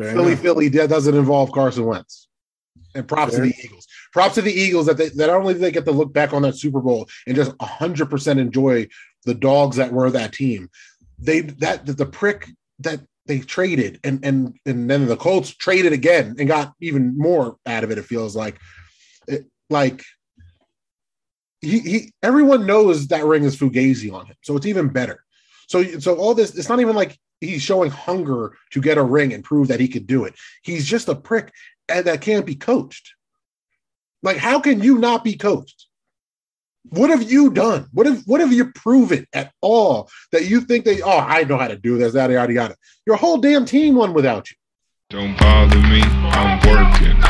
Fair Philly, enough. Philly that doesn't involve Carson Wentz. And props Fair. to the Eagles. Props to the Eagles that they, that not only they get to look back on that Super Bowl and just hundred percent enjoy the dogs that were that team. They that the prick that they traded and and and then the Colts traded again and got even more out of it. It feels like, it, like he he everyone knows that ring is fugazi on him, so it's even better. So so all this it's not even like he's showing hunger to get a ring and prove that he could do it. He's just a prick and that can't be coached. Like, how can you not be coached? What have you done? What have what have you proven at all that you think they? Oh, I know how to do this. Yada yada yada. Your whole damn team won without you. Don't bother me, I'm working.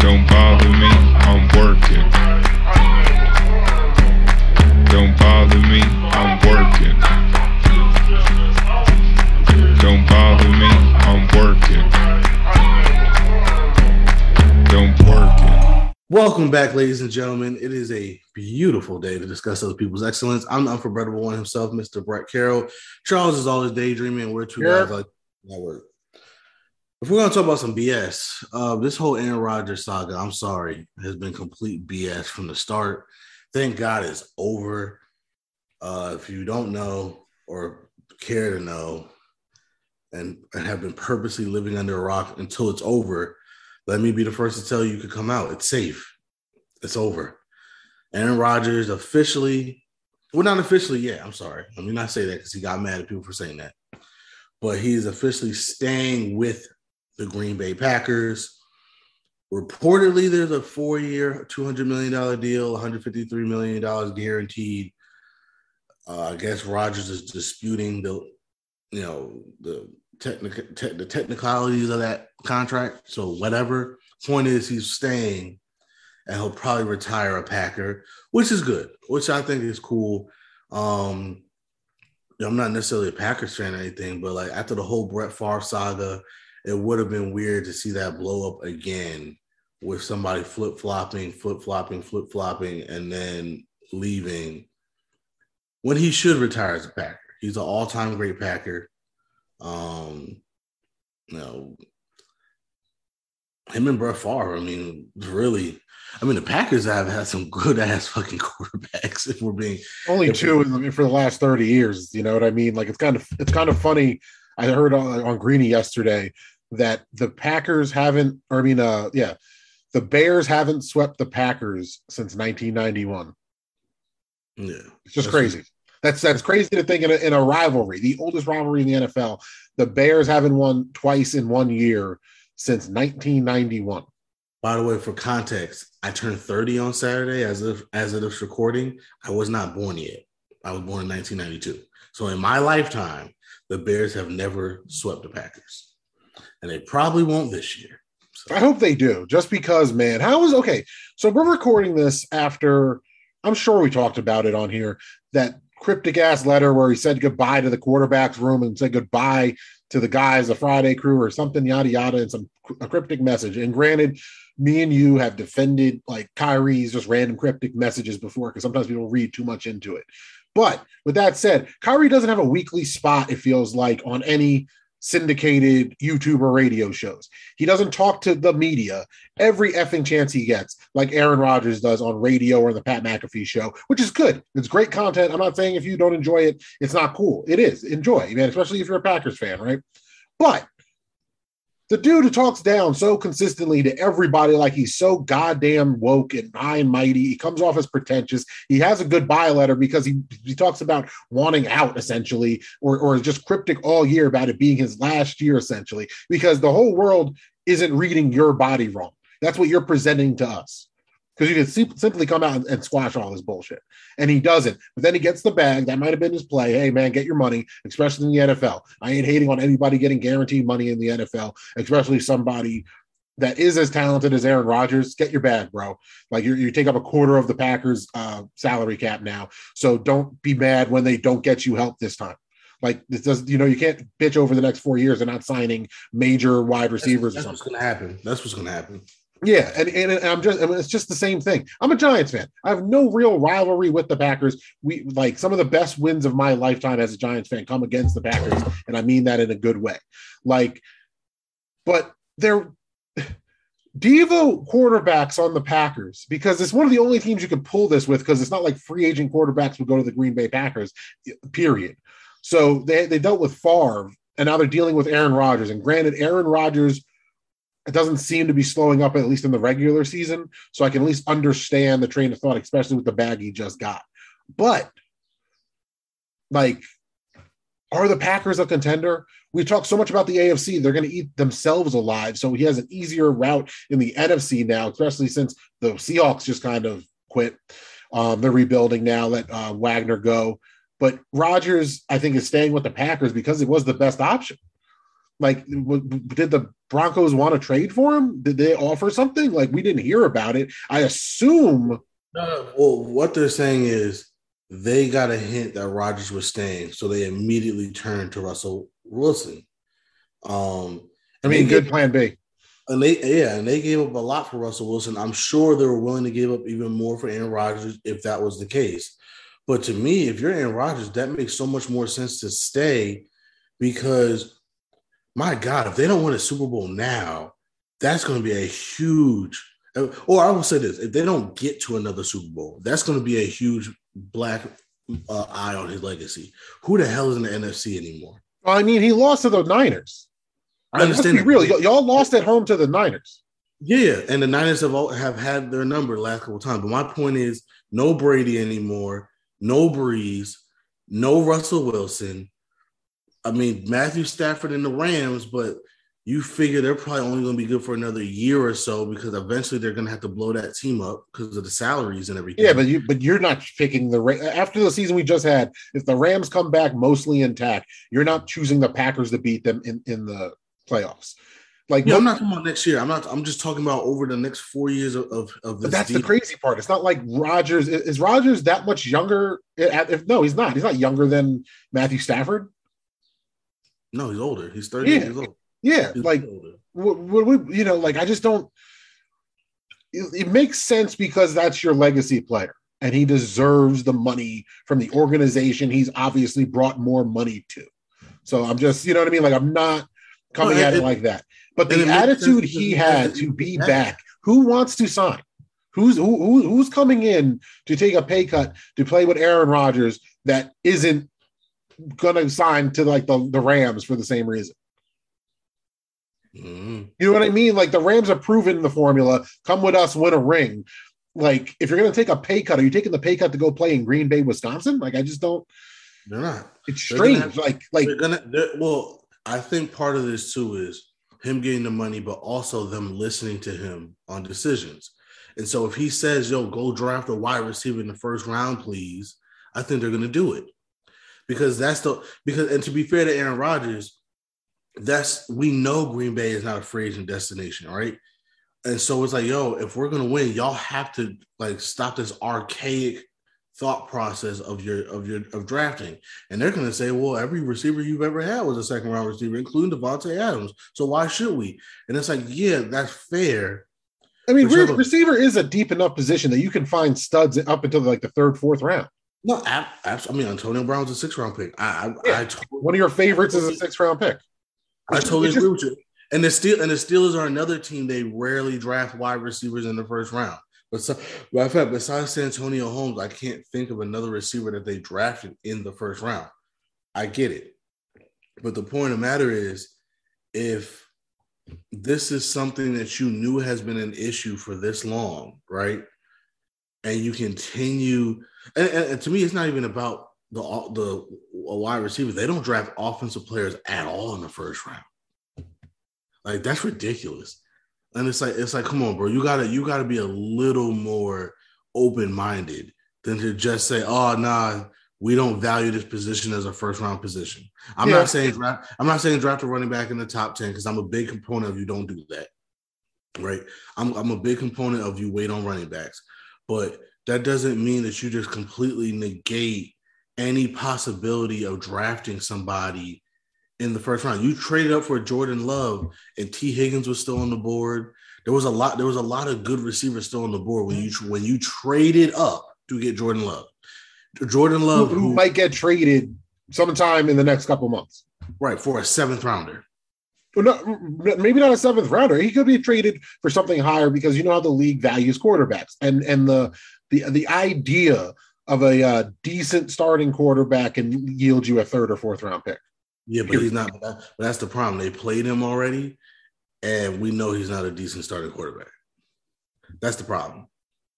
Don't bother me, I'm working. Don't bother me, I'm working. Don't bother me, I'm working. Don't working. Welcome back, ladies and gentlemen. It is a beautiful day to discuss other people's excellence. I'm the unforgettable one himself, Mr. Brett Carroll. Charles is always daydreaming, and we're two Yeah. guys like network. If we're gonna talk about some BS, uh, this whole Aaron Rodgers saga, I'm sorry, has been complete BS from the start. Thank God it's over. Uh, if you don't know or care to know, and, and have been purposely living under a rock until it's over, let me be the first to tell you you could come out. It's safe. It's over. Aaron Rodgers officially, well, not officially yet. I'm sorry. Let me not say that because he got mad at people for saying that. But he's officially staying with the Green Bay Packers. Reportedly, there's a four-year, $200 million deal, $153 million guaranteed. Uh, I guess Rodgers is disputing the, you know, the technical te- the technicalities of that contract. So whatever. Point is, he's staying, and he'll probably retire a Packer, which is good, which I think is cool. Um, I'm not necessarily a Packers fan or anything, but like after the whole Brett Favre saga, it would have been weird to see that blow up again with somebody flip flopping, flip flopping, flip flopping, and then leaving when he should retire as a Packer. He's an all time great Packer. Um, you know, him and Brett Favre. I mean, really. I mean, the Packers have had some good ass fucking quarterbacks. If we're being Only two in for the last thirty years. You know what I mean? Like it's kind of it's kind of funny. I heard on, on Greeny yesterday that the Packers haven't. Or I mean, uh, yeah, the Bears haven't swept the Packers since 1991. yeah, It's just crazy. That's that's crazy to think in a, in a rivalry, the oldest rivalry in the NFL. The Bears haven't won twice in one year since 1991. By the way, for context, I turned 30 on Saturday as of as of this recording. I was not born yet. I was born in 1992. So in my lifetime, the Bears have never swept the Packers. And they probably won't this year. So I hope they do, just because, man. How is okay? So we're recording this after. I'm sure we talked about it on here. That cryptic ass letter where he said goodbye to the quarterback's room and said goodbye to the guys, the Friday crew, or something, yada yada, and some a cryptic message. And granted, me and you have defended like Kyrie's just random cryptic messages before because sometimes people read too much into it. But with that said, Kyrie doesn't have a weekly spot, it feels like, on any syndicated YouTube or radio shows. He doesn't talk to the media every effing chance he gets, like Aaron Rodgers does on radio or the Pat McAfee show, which is good. It's great content. I'm not saying if you don't enjoy it, it's not cool. It is. Enjoy, man, especially if you're a Packers fan, right? But the dude who talks down so consistently to everybody like he's so goddamn woke and high and mighty. He comes off as pretentious. He has a goodbye letter because he he talks about wanting out essentially or or just cryptic all year about it being his last year essentially because the whole world isn't reading your body wrong. That's what you're presenting to us because you can sim- simply come out and, and squash all this bullshit and he doesn't but then he gets the bag that might have been his play hey man get your money especially in the nfl i ain't hating on anybody getting guaranteed money in the nfl especially somebody that is as talented as Aaron Rodgers, get your bag, bro. Like you you take up a quarter of the Packers' uh, salary cap now, so don't be mad when they don't get you help this time. Like this does, you know, you can't bitch over the next four years and not signing major wide receivers or that's what's something. gonna happen. That's what's gonna happen. Yeah, and, and I'm just I mean, it's just the same thing. I'm a Giants fan. I have no real rivalry with the Packers. We like some of the best wins of my lifetime as a Giants fan come against the Packers, and I mean that in a good way. Like, but they're Devo quarterbacks on the Packers because it's one of the only teams you can pull this with because it's not like free agent quarterbacks would go to the Green Bay Packers, period. So they, they dealt with Favre and now they're dealing with Aaron Rodgers. And granted, Aaron Rodgers it doesn't seem to be slowing up at least in the regular season. So I can at least understand the train of thought, especially with the bag he just got. But like, are the Packers a contender? We talk so much about the AFC; they're going to eat themselves alive. So he has an easier route in the NFC now, especially since the Seahawks just kind of quit. Um, they're rebuilding now. Let uh, Wagner go, but Rodgers I think, is staying with the Packers because it was the best option. Like, w- did the Broncos want to trade for him? Did they offer something? Like, we didn't hear about it. I assume. No, well, what they're saying is they got a hint that Rodgers was staying, so they immediately turned to Russell Wilson. Um, I mean, good gave, plan B. And they, yeah, and they gave up a lot for Russell Wilson. I'm sure they were willing to give up even more for Aaron Rodgers if that was the case. But to me, if you're Aaron Rodgers, that makes so much more sense to stay because, my God, if they don't win a Super Bowl now, that's going to be a huge. Or I will say this: if they don't get to another Super Bowl, that's going to be a huge black uh, eye on his legacy. Who the hell is in the NFC anymore? Well, I mean, he lost to the Niners. I understand. Let's be real, y- y'all lost at home to the Niners. Yeah, and the Niners have all, have had their number the last couple of times. But my point is, no Brady anymore, no Brees, no Russell Wilson. I mean, Matthew Stafford and the Rams, but you figure they're probably only going to be good for another year or so because eventually they're going to have to blow that team up because of the salaries and everything. Yeah, but you but you're not picking the after the season we just had. If the Rams come back mostly intact, you're not choosing the Packers to beat them in in the playoffs. Like yeah, no- I'm not talking about next year. I'm not. I'm just talking about over the next four years of of, of. But that's the crazy part. It's not like Rodgers is, is Rodgers that much younger. If no, he's not. He's not younger than Matthew Stafford. No, he's older. He's 30 Yeah. years old. Yeah, He's like what, what, you know, like I just don't. It, it makes sense because that's your legacy player, and he deserves the money from the organization. He's obviously brought more money to. So I'm just, you know what I mean. Like I'm not coming at it, it- like that. But the it makes sense attitude he had to be back. back. Who wants to sign? Who's who, who who's coming in to take a pay cut to play with Aaron Rodgers that isn't gonna sign to like the, the Rams for the same reason? Mhm. You know what I mean? Like the Rams have proven the formula. Come with us, win a ring. Like if you're going to take a pay cut, are you taking the pay cut to go play in Green Bay, Wisconsin? Like I just don't. They're not. It's They're gonna strange. have- like like they're gonna. They're, well, I think part of this too is him getting the money, but also them listening to him on decisions. And so if he says, "Yo, go draft a wide receiver in the first round, please," I think they're gonna do it because that's the because. And to be fair to Aaron Rodgers, that's we know Green Bay is not a free agent destination, right? And so it's like, yo, if we're gonna win, y'all have to like stop this archaic thought process of your of your of drafting. And they're gonna say, well, every receiver you've ever had was a second round receiver, including Davante Adams. So why should we? And it's like, yeah, that's fair. I mean, re- receiver is a deep enough position that you can find studs up until like the third, fourth round. No, abs- I mean, Antonio Brown's a six round pick. I I, Yeah. I, totally, One of your favorites is a six round pick. I totally is- agree with you. And the steel and the Steelers are another team. They rarely draft wide receivers in the first round. But so, matter of fact, besides Antonio Holmes, I can't think of another receiver that they drafted in the first round. I get it, but the point of the matter is, if this is something that you knew has been an issue for this long, right? And you continue, and, and- and to me, it's not even about the the wide receivers. They don't draft offensive players at all in the first round. Like that's ridiculous. And it's like it's like, come on, bro. You gotta you gotta be a little more open minded than to just say, oh nah, we don't value this position as a first round position. I'm Yeah. not saying draft. I'm not saying draft a running back in the top ten because I'm a big component of you don't do that. Right. I'm I'm a big component of you wait on running backs, but that doesn't mean that you just completely negate any possibility of drafting somebody in the first round. You traded up for Jordan Love, and Tee Higgins was still on the board. There was a lot. There was a lot of good receivers still on the board when you when you traded up to get Jordan Love. Jordan Love, who who, might get traded sometime in the next couple months. right for a seventh rounder. Well, not, maybe not a seventh rounder. He could be traded for something higher because you know how the league values quarterbacks, and and the the the idea of a uh, decent starting quarterback and yield you a third or fourth round pick. Yeah, but he's not. But that's the problem. They played him already, and we know he's not a decent starting quarterback. That's the problem.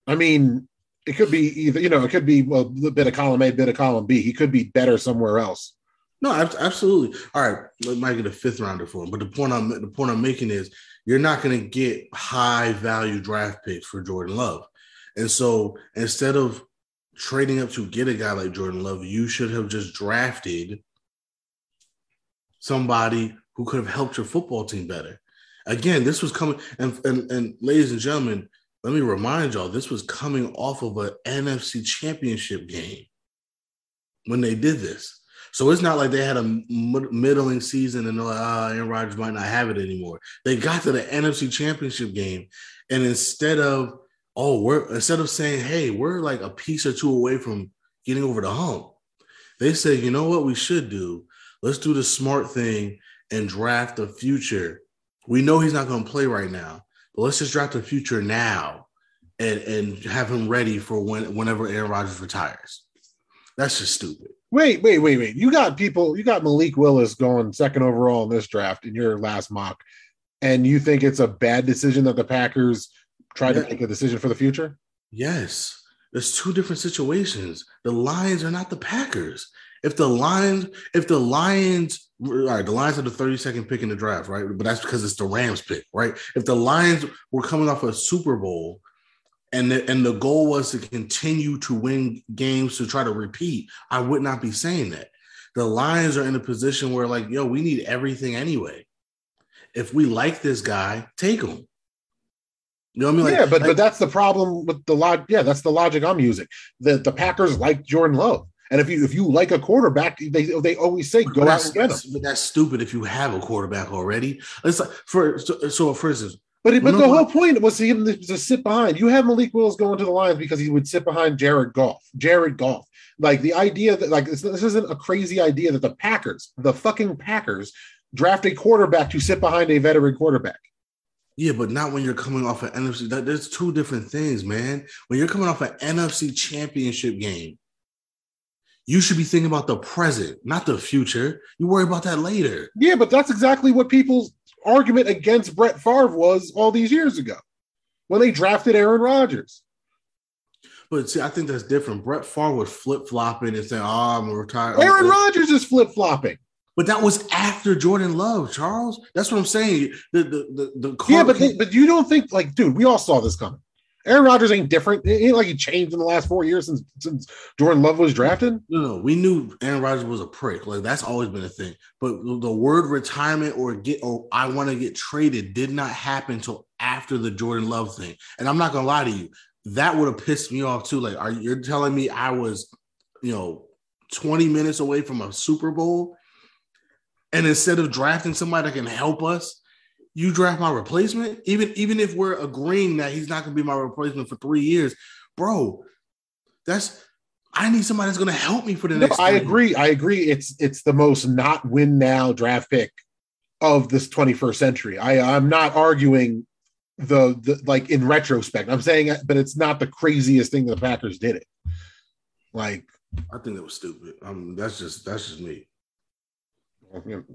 I mean, it could be either you know it could be well, a bit of column A, bit of column B. He could be better somewhere else. No, absolutely. All right, let might get a fifth rounder for him. But the point I'm the point I'm making is you're not going to get high value draft picks for Jordan Love, and so instead of trading up to get a guy like Jordan Love, you should have just drafted somebody who could have helped your football team better. Again, this was coming, and and, and ladies and gentlemen, let me remind y'all, this was coming off of an NFC Championship game when they did this. So it's not like they had a middling season and they're like, ah, Aaron Rodgers might not have it anymore. They got to the NFC Championship game, and instead of oh, we're instead of saying, hey, we're like a piece or two away from getting over the hump, they say, you know what we should do? Let's do the smart thing and draft the future. We know he's not going to play right now, but let's just draft the future now and and have him ready for when whenever Aaron Rodgers retires. That's just stupid. Wait, wait, wait, wait. You got people, you got Malik Willis going second overall in this draft in your last mock, and you think it's a bad decision that the Packers try to make a decision for the future? Yes, there's two different situations. The Lions are not the Packers. If the Lions, if the Lions, all right, the Lions are the 32nd pick in the draft, right? But that's because it's the Rams pick, right? If the Lions were coming off a Super Bowl and the, and the goal was to continue to win games to try to repeat, I would not be saying that. The Lions are in a position where, like, yo, we need everything anyway. If we like this guy, take him. You know what I mean? Like, yeah, but like- but that's the problem with the log. Yeah, that's the logic I'm using. The the Packers like Jordan Love, and if you if you like a quarterback, they they always say go out and get him. but that's stupid if you have a quarterback already. It's like for so, so for instance, But but the whole point was him to, to sit behind. You have Malik Willis going to the Lions because he would sit behind Jared Goff. Jared Goff. Like the idea that like this, this isn't a crazy idea that the Packers, the fucking Packers, draft a quarterback to sit behind a veteran quarterback. Yeah, but not when you're coming off an NFC. That, there's two different things, man. When you're coming off an NFC championship game, you should be thinking about the present, not the future. You worry about that later. Yeah, but that's exactly what people's argument against Brett Favre was all these years ago when they drafted Aaron Rodgers. But see, I think that's different. Brett Favre was flip flopping and saying, ah, "Oh, I'm gonna. Aaron Oh, Rodgers is flip flopping. But that was after Jordan Love, Charles. That's what I'm saying. The the the, the Yeah, but they, but you don't think like, dude, we all saw this coming. Aaron Rodgers ain't different. It ain't like he changed in the last four years since since Jordan Love was drafted. No, no, we knew Aaron Rodgers was a prick. Like that's always been a thing. But the word retirement or get or I want to get traded did not happen until after the Jordan Love thing. And I'm not gonna lie to you, that would have pissed me off too. Like, are you are telling me I was, you know, 20 minutes away from a Super Bowl, and instead of drafting somebody that can help us, you draft my replacement? Even even if we're agreeing that he's not gonna be my replacement for three years, bro. That's I need somebody that's going to help me for the No, next. I agree. I agree. It's it's the most not win now draft pick of this 21st century. I I'm not arguing the the like in retrospect. I'm saying, but it's not the craziest thing that the Packers did it. Like I think that was stupid. Um, that's just that's just me.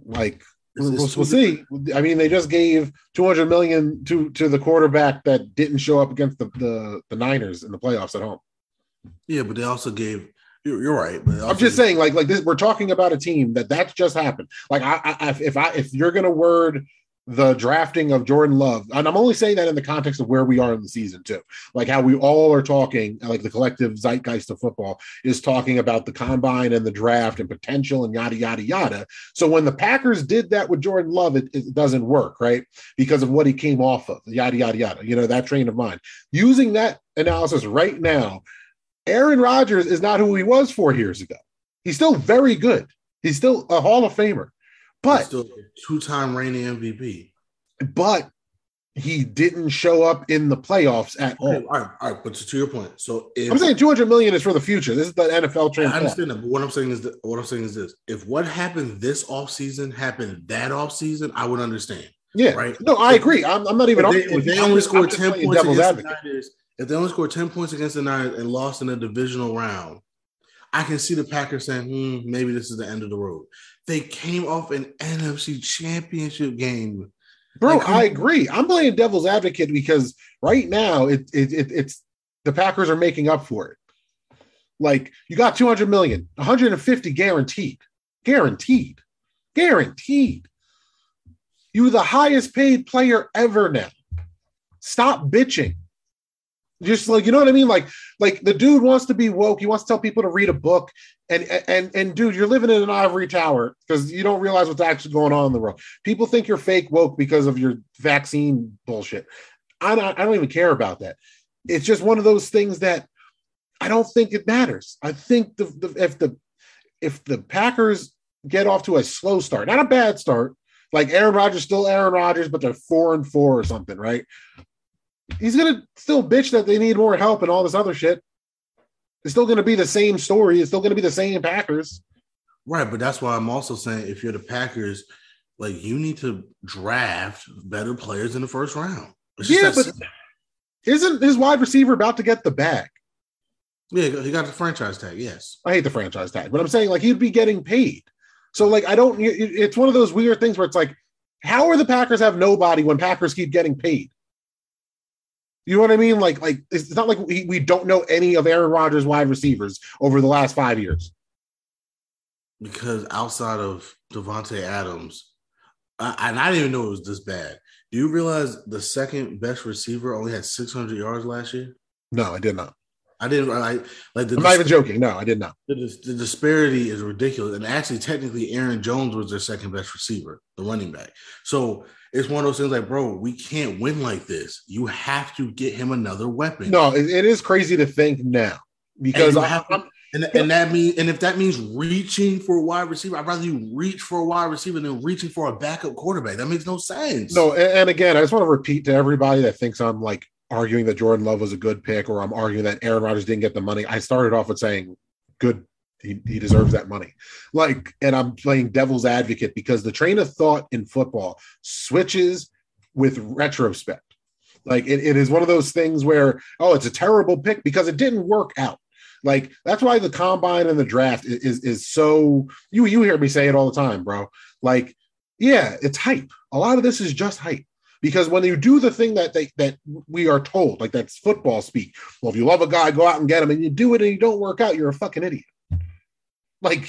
Like we'll, we'll see. I mean, they just gave 200 million to to the quarterback that didn't show up against the the, the Niners in the playoffs at home. Yeah, but they also gave. You're, you're right, but I'm just saying, like, like this, we're talking about a team that that's just happened. Like, I, I, if I, if you're gonna word the drafting of Jordan Love, and I'm only saying that in the context of where we are in the season too, like how we all are talking, like the collective zeitgeist of football is talking about the combine and the draft and potential and yada yada yada. So when the Packers did that with Jordan Love, it, it doesn't work, right? Because of what he came off of, yada yada yada. You know that train of mind. Using that analysis right now, Aaron Rodgers is not who he was four years ago. He's still very good. He's still a Hall of Famer. But still two time reigning MVP. but he didn't show up in the playoffs at all. All right, all right. But to, your point, so if I'm saying 200 million is for the future. This is the NFL I understand that, but what I'm saying is that what I'm saying is this: if what happened this offseason happened that offseason, I would understand. Yeah, Right. No, I agree. I'm, I'm not even. If they, if they. Only scored ten points against advocate. the Niners, if they only scored ten points against the Niners and lost in the divisional round, I can see the Packers saying, hmm, maybe this is the end of the road. They came off an NFC Championship game. Bro, Like, I agree. I'm playing devil's advocate because right now it, it, it it's the Packers are making up for it. Like you got 200 million, 150 guaranteed, guaranteed, guaranteed. You're the highest paid player ever now. Stop bitching. Just like you know what I mean, like like the dude wants to be woke. He wants to tell people to read a book, and and and dude, you're living in an ivory tower because you don't realize what's actually going on in the world. People think you're fake woke because of your vaccine bullshit. I don't, I don't even care about that. It's just one of those things that I don't think it matters. I think the, the if the if the Packers get off to a slow start, not a bad start, like Aaron Rodgers still Aaron Rodgers, but they're four and four or something, right? He's gonna still bitch that they need more help and all this other shit. It's still gonna be the same story. It's still gonna be the same Packers. Right, but that's why I'm also saying if you're the Packers, like you need to draft better players in the first round. It's Yeah, but simple. isn't his wide receiver about to get the bag? yeah, he got the franchise tag. Yes, I hate the franchise tag, but I'm saying like he'd be getting paid. So like I don't. It's one of those weird things where it's like, how are the Packers have nobody when Packers keep getting paid? You know what I mean? Like like it's not like we, we don't know any of Aaron Rodgers' wide receivers over the last five years. because outside of Davante Adams, I, and I didn't even know it was this bad. Do you realize the second best receiver only had 600 yards last year? No, I did not. I didn't. I like the, I'm not even joking. No, I did not. the, the disparity is ridiculous. And actually, technically, Aaron Jones was their second best receiver, the running back. So it's one of those things like, bro, we can't win like this. You have to get him another weapon. No, it, it is crazy to think now because you I, have- And, and that means, and if that means reaching for a wide receiver, I'd rather you reach for a wide receiver than reaching for a backup quarterback. That makes no sense. No, and, and again, I just want to repeat to everybody that thinks I'm like arguing that Jordan Love was a good pick or I'm arguing that Aaron Rodgers didn't get the money. I started off with saying, good, he, he deserves that money. Like, and I'm playing devil's advocate because the train of thought in football switches with retrospect. Like, it, it is one of those things where, oh, it's a terrible pick because it didn't work out. Like that's why the combine and the draft is, is is so you you hear me say it all the time, bro. Like, yeah, it's hype. A lot of this is just hype because when you do the thing that they that we are told, like that's football speak. Well, if you love a guy, go out and get him, and you do it and you don't work out, you're a fucking idiot. Like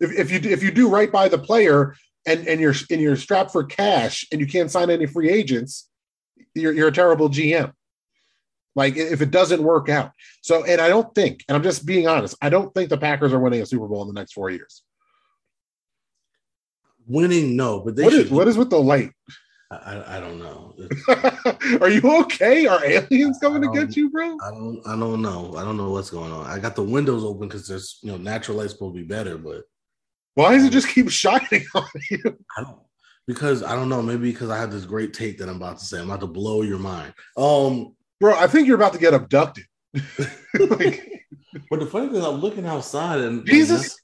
if, if you if you do right by the player and and you're and you're strapped for cash and you can't sign any free agents, you're you're a terrible GM. Like if it doesn't work out. So, and I don't think, and I'm just being honest, I don't think the Packers are winning a Super Bowl in the next four years. winning, no, but they What should. is what is with the light? I, I, don't know. are you okay? Are aliens coming to Um, get you, bro? I don't. I don't know. I don't know what's going on. I got the windows open because there's you know natural light's supposed to be better, but Why does it just keep shining on you? I don't because I don't know. Maybe because I have this great take that I'm about to say. I'm about to blow your mind. Um, Bro, I think you're about to get abducted. like, but the funny thing, is I'm looking outside and Jesus.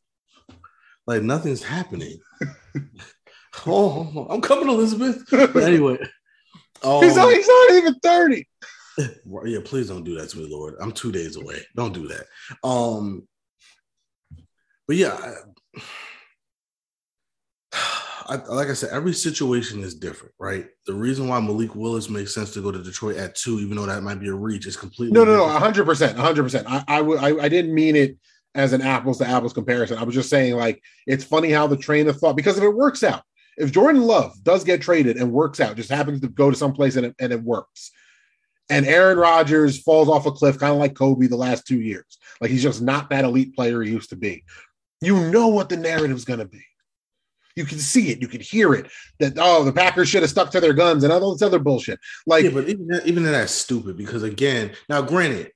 like nothing's happening. Oh, I'm coming, Elizabeth. But anyway, um, he's, not, he's not even 30. yeah, please don't do that to me, Lord. I'm two days away. Don't do that. Um, but yeah, I, I, like I said, every situation is different, right? The reason why Malik Willis makes sense to go to Detroit at two, even though that might be a reach, is completely No, no, no, different. 100%. 100%. I, I, w- I, I didn't mean it as an apples to apples comparison. I was just saying, like, it's funny how the train of thought, because if it works out, if Jordan Love does get traded and works out, just happens to go to some place and it, and it works, and Aaron Rodgers falls off a cliff, kind of like Kobe the last two years, like he's just not that elite player he used to be, you know what the narrative's going to be. You can see it, you can hear it. That oh, the Packers should have stuck to their guns and all this other bullshit. Like, yeah, but even that, even that's stupid because again, now granted,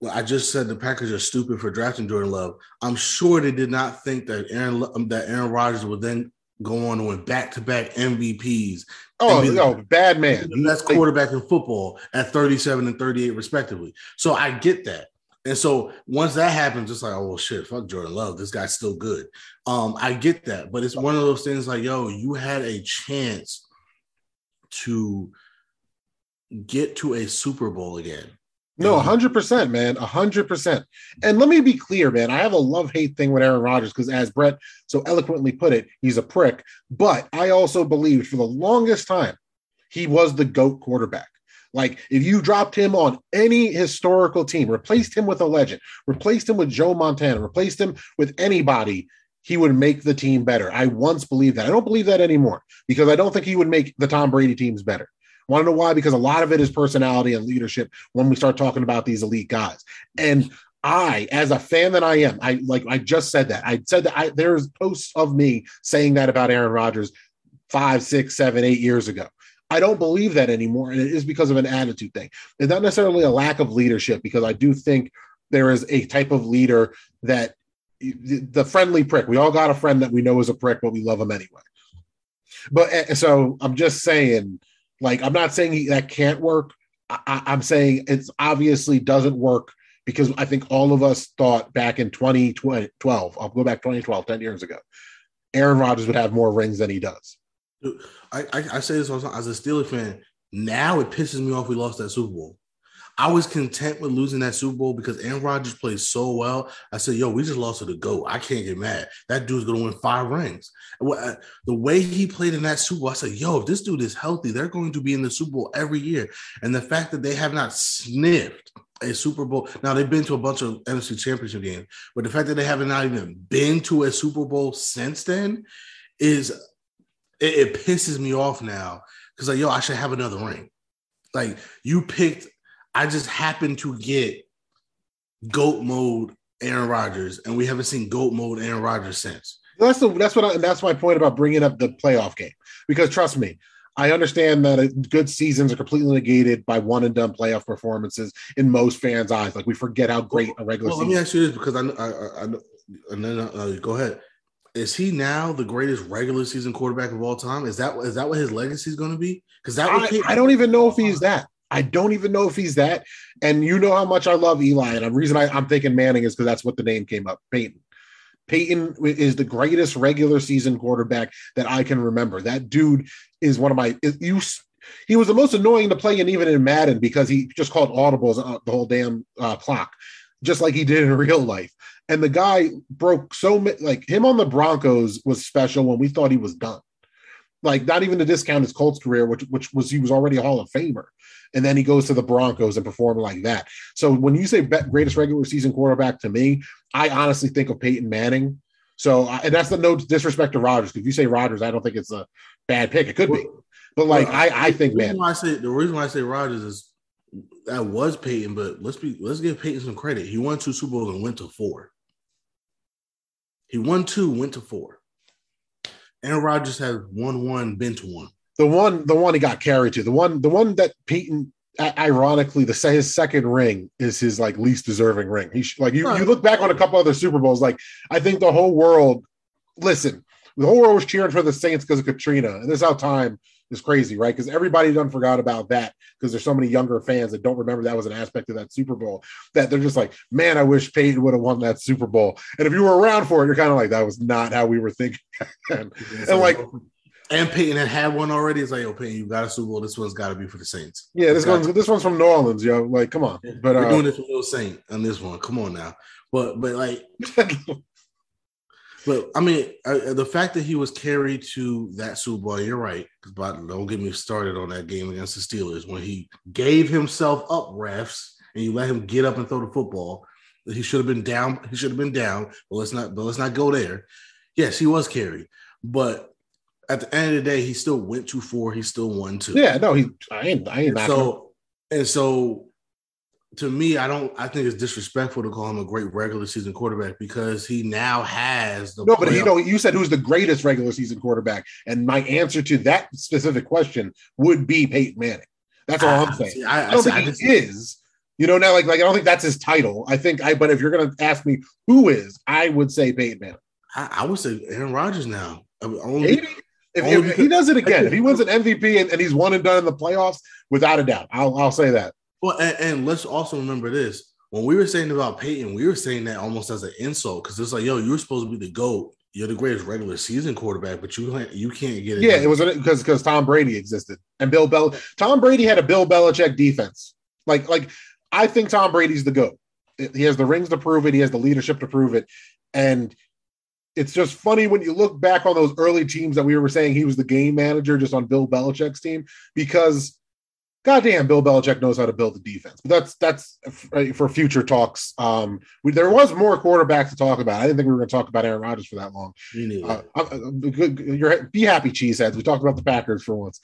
well, I just said the Packers are stupid for drafting Jordan Love. I'm sure they did not think that Aaron that Aaron Rodgers would then go on win back to back MVPs. Oh, be the- no, bad man. the best quarterback in football at 37 and 38 respectively. So I get that. And so once that happens, it's like, oh well, shit, fuck Jordan Love. This guy's still good. Um, I get that, but it's one of those things like, yo, you had a chance to get to a Super Bowl again. No, hundred percent, man, hundred percent. And let me be clear, man. I have a love hate thing with Aaron Rodgers because, as Brett so eloquently put it, he's a prick. But I also believed for the longest time he was the goat quarterback. Like if you dropped him on any historical team, replaced him with a legend, replaced him with Joe Montana, replaced him with anybody, he would make the team better. I once believed that. I don't believe that anymore because I don't think he would make the Tom Brady teams better. Want to know why? Because a lot of it is personality and leadership when we start talking about these elite guys. And I, as a fan that I am, I like I just said that. I said that I, there's posts of me saying that about Aaron Rodgers five, six, seven, eight years ago. I don't believe that anymore. And it is because of an attitude thing. It's not necessarily a lack of leadership, because I do think there is a type of leader that the friendly prick. We all got a friend that we know is a prick, but we love him anyway. But eh, so I'm just saying, like, I'm not saying he, that can't work. I, I'm saying it's obviously doesn't work because I think all of us thought back in 2012, I'll go back 2012, 10 years ago, Aaron Rodgers would have more rings than he does. I, I, I say this all the time as a Steelers fan. Now it pisses me off we lost that Super Bowl. I was content with losing that Super Bowl because Aaron Rodgers played so well. I said, "Yo, we just lost to the GOAT. I can't get mad. That dude's gonna win five rings." Uh, The way he played in that Super Bowl, I said, "Yo, if this dude is healthy, they're going to be in the Super Bowl every year." And the fact that they have not sniffed a Super Bowl now, they've been to a bunch of NFC Championship games, but the fact that they haven't not even been to a Super Bowl since then is it, it pisses me off now because like yo, I should have another ring. Like you picked, I just happened to get goat mode Aaron Rodgers, and we haven't seen goat mode Aaron Rodgers since. That's the that's what I, that's my point about bringing up the playoff game because trust me, I understand that uh, good seasons are completely negated by one and done playoff performances in most fans' eyes. Like we forget how great a regular Well, let season. me ask you this because I, know- I, I, I and then uh, go ahead. Is he now the greatest regular season quarterback of all time? Is that is that what his legacy is going to be? Because that I, I don't even know if he's that. I don't even know if he's that. And you know how much I love Eli. And the reason I, I'm thinking Manning is because that's what the name came up. Peyton. Peyton is the greatest regular season quarterback that I can remember. That dude is one of my you. He was the most annoying to play, and even in Madden because he just called audibles uh, the whole damn uh, clock, just like he did in real life. And the guy broke so ma- like him on the Broncos was special when we thought he was done. Like not even to discount his Colts career, which which was he was already a Hall of Famer, and then he goes to the Broncos and performed like that. So when you say greatest regular season quarterback to me, I honestly think of Peyton Manning. So and that's the no disrespect to Rodgers. If you say Rodgers, I don't think it's a bad pick. It could be, but like Well, I I think man, I say the reason why I say Rodgers is that was Peyton, but let's be let's give Peyton some credit. He won two Super Bowls and went to four. He won two, went to four. Aaron Rodgers has won one, been to one. The one the one he got carried to the one the one that Peyton. Ironically, the his second ring is his like least deserving ring. He sh- like you, you look back on a couple other Super Bowls. Like I think the whole world, listen, the whole world was cheering for the Saints because of Katrina, and this is how time is crazy, right? Because everybody done forgot about that because there's so many younger fans that don't remember that was an aspect of that Super Bowl that they're just like, man, I wish Peyton would have won that Super Bowl. And if you were around for it, you're kind of like, that was not how we were thinking. and like, and Peyton had had one already. It's like, yo, Peyton, you got a Super Bowl. This one's got to be for the Saints. yeah, this one's this one's from New Orleans, yo. Like, come on. But We're uh, doing this for Little Saint on this one. Come on now. But but like, but I mean, uh, the fact that he was carried to that Super Bowl, you're right. But don't get me started on that game against the Steelers when he gave himself up, refs, and you let him get up and throw the football. He should have been down. He should have been down. But let's not. But let's not go there. Yes, he was carried, but at the end of the day, he still went to four. He still won two. yeah, no, he I ain't I ain't And knocking him. so and so to me, I don't I think it's disrespectful to call him a great regular season quarterback because he now has the No, but you know, you said who's the greatest regular season quarterback, and my answer to that specific question would be Peyton Manning. That's all I'm Ah, saying. see, I, I don't see, think he is. You know, now like like I don't think that's his title. I think I. But if you're gonna ask me who is, I would say Peyton Manning. I, I would say Aaron Rodgers now. I mean, only, If, if he does it again, if he wins an MVP and, and he's one and done in the playoffs, without a doubt, I'll, I'll say that. Well, and, and let's also remember this: when we were saying about Peyton, we were saying that almost as an insult because it's like, yo, you're supposed to be the goat. You're the greatest regular season quarterback, but you can't you can't get it. Yeah, done. it was because because Tom Brady existed and Bill Bel Tom Brady had a Bill Belichick defense. Like like I think Tom Brady's the goat. He has the rings to prove it. He has the leadership to prove it, and it's just funny when you look back on those early teams that we were saying he was the game manager just on Bill Belichick's team because. Goddamn, Bill Belichick knows how to build a defense, but that's that's for future talks. Um, we, there was more quarterbacks to talk about. I didn't think we were going to talk about Aaron Rodgers for that long. Uh, uh, you're be happy, cheeseheads. We talked about the Packers for once.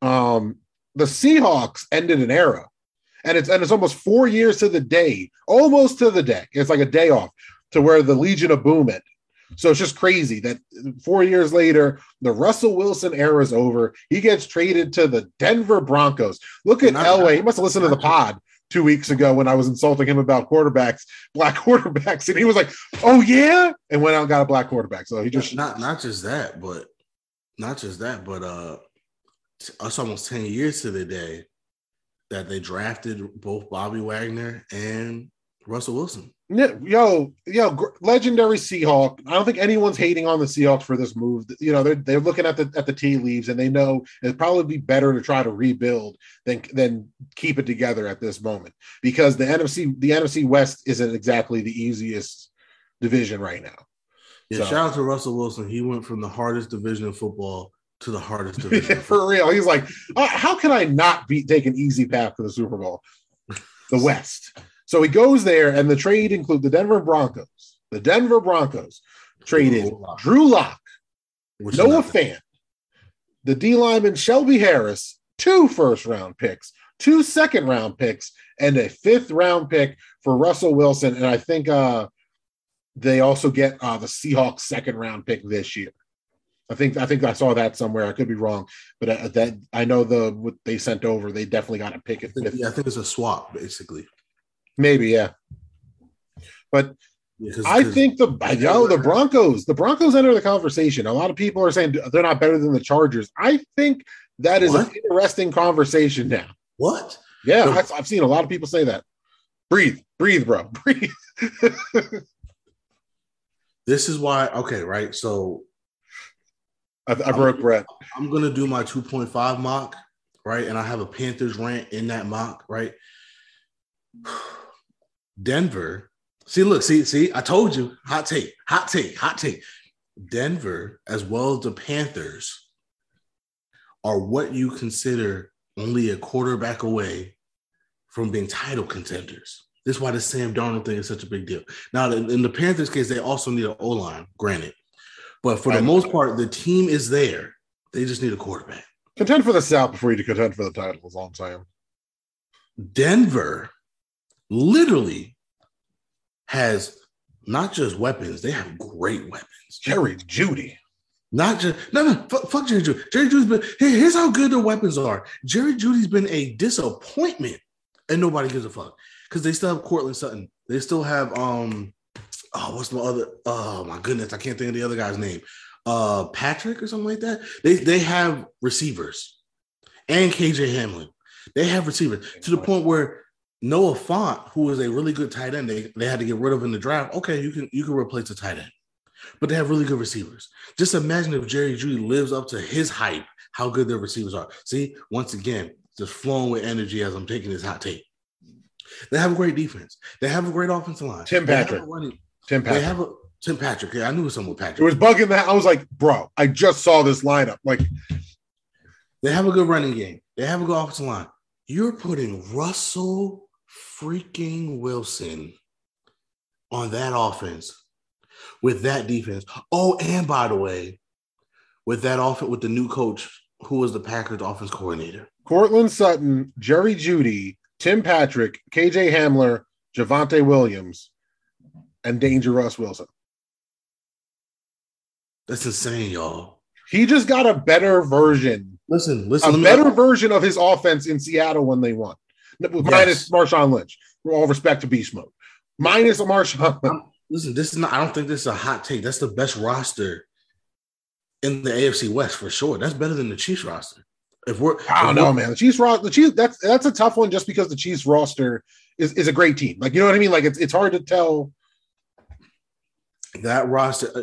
Um, the Seahawks ended an era, and it's and it's almost four years to the day, almost to the day. It's like a day off to where the Legion of Boom ended. So it's just crazy that four years later, the Russell Wilson era is over. He gets traded to the Denver Broncos. Look at Elway. He must have listened to the pod two weeks ago when I was insulting him about quarterbacks, black quarterbacks, and he was like, "Oh yeah," and went out and got a black quarterback. So he just not not just that, but not just that, but uh, us almost ten years to the day that they drafted both Bobby Wagner and Russell Wilson. Yo, yo, legendary Seahawk. I don't think anyone's hating on the Seahawks for this move. You know, they're they're looking at the at the tea leaves and they know it'd probably be better to try to rebuild than than keep it together at this moment because the NFC the NFC West isn't exactly the easiest division right now. Yeah, So- shout out to Russell Wilson. He went from the hardest division of football to the hardest division. for real, he's like, uh, how can I not be take an easy path to the Super Bowl? The West. So he goes there, and the trade include the Denver Broncos. The Denver Broncos traded Drew Lock. Drew Lock. Which Noah Fant, the D lineman Shelby Harris, two first round picks, two second round picks, and a fifth round pick for Russell Wilson. And I think uh, they also get uh, the Seahawks second round pick this year. I think I think I saw that somewhere. I could be wrong, but uh, that I know the what they sent over. They definitely got a pick I think, yeah, I think it's a swap basically. Maybe yeah. But Yeah, 'cause- I 'cause- think the yo the Broncos, the Broncos enter the conversation. A lot of people are saying they're not better than the Chargers. I think that is What? an interesting conversation now. what? Yeah, I've, I've seen a lot of people say that. Breathe, breathe, bro, breathe. This is why. Okay, right. So I, I broke Brett. I'm gonna do my 2.5 mock, right? And I have a Panthers rant in that mock, right? Denver. See, look, see, see, I told you, hot take, hot take, hot take. Denver, as well as the Panthers, are what you consider only a quarterback away from being title contenders. This is why the Sam Darnold thing is such a big deal. Now, in the Panthers case, they also need an O line, granted. But for the most part, the team is there. They just need a quarterback. Contend for the South before you contend for the title. Is all I'm saying. Denver literally has not just weapons, they have great weapons. Jerry Jeudy. Not just no, no, fuck, fuck Jerry Jeudy. Jerry Jeudy's been here- here's how good their weapons are. Jerry Jeudy's been a disappointment, and nobody gives a fuck because they still have Courtland Sutton. They still have um, oh, what's my other? Oh my goodness, I can't think of the other guy's name. Uh, Patrick or something like that. They they have receivers and KJ Hamler. They have receivers to the point where Noah Fant, who is a really good tight end, they, they had to get rid of in the draft. Okay, you can you can replace the tight end, but they have really good receivers. Just imagine if Jerry Jeudy lives up to his hype, how good their receivers are. See, once again, just flowing with energy as I'm taking this hot take. They have a great defense. They have a great offensive line. Tim Patrick. a running- Tim They have a Tim Patrick. Yeah, I knew someone with Patrick. It was bugging that. I was like, bro, I just saw this lineup. Like, They have a good running game. They have a good offensive line. You're putting Russell freaking Wilson on that offense with that defense. Oh, and by the way, with that offense, with the new coach who was the Packers offense coordinator. Courtland Sutton, Jerry Jeudy, Tim Patrick, KJ Hamler, Javonte Williams, and Danger Russ Wilson. That's insane, y'all. He just got a better version, Listen, listen. a let me- better version of his offense in Seattle when they won. Minus Marshawn Lynch. With all respect to Beast Mode. Minus Marshawn Lynch. Listen, this is not. I don't think this is a hot take. That's the best roster in the AFC West for sure. That's better than the Chiefs roster. If we're I don't know, man. The Chiefs roster, the Chiefs, that's that's a tough one just because the Chiefs roster is, is a great team. Like, you know what I mean? Like it's it's hard to tell. that roster, uh,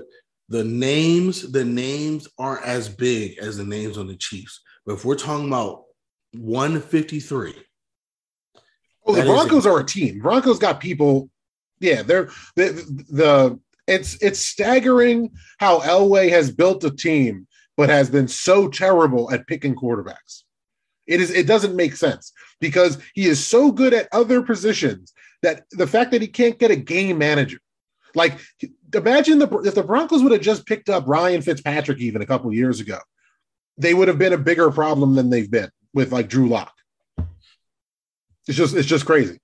the names, the names aren't as big as the names on the Chiefs. But if we're talking about 153, Oh, the That Broncos are a team. Broncos got people. Yeah, they're the, the it's it's staggering how Elway has built a team, but has been so terrible at picking quarterbacks. It is it doesn't make sense because he is so good at other positions that the fact that he can't get a game manager. Like imagine the if the Broncos would have just picked up Ryan Fitzpatrick even a couple years ago, they would have been a bigger problem than they've been with like Drew Lock. It's just it's just crazy.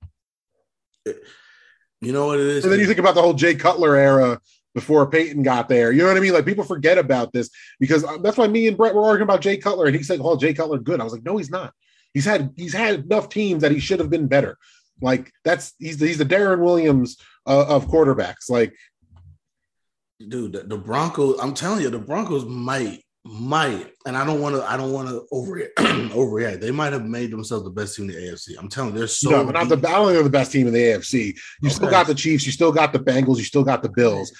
you know what it is? And then you think about the whole Jay Cutler era before Peyton got there. You know what I mean? Like people forget about this because uh, that's why me and Brett were arguing about Jay Cutler, and he said, "Oh, Jay Cutler good." I was like, "No, he's not. He's had he's had enough teams that he should have been better. Like that's he's the, he's the Darren Williams uh, of quarterbacks. Like dude, the, the Broncos. I'm telling you, the Broncos might, might, and I don't want to, I don't want to over overreact. They might have made themselves the best team in the AFC. I'm telling you, they're so. no, but not the. I don't think they're the best team in the AFC. You still got the Chiefs. You still got the Bengals. You still got the Bills.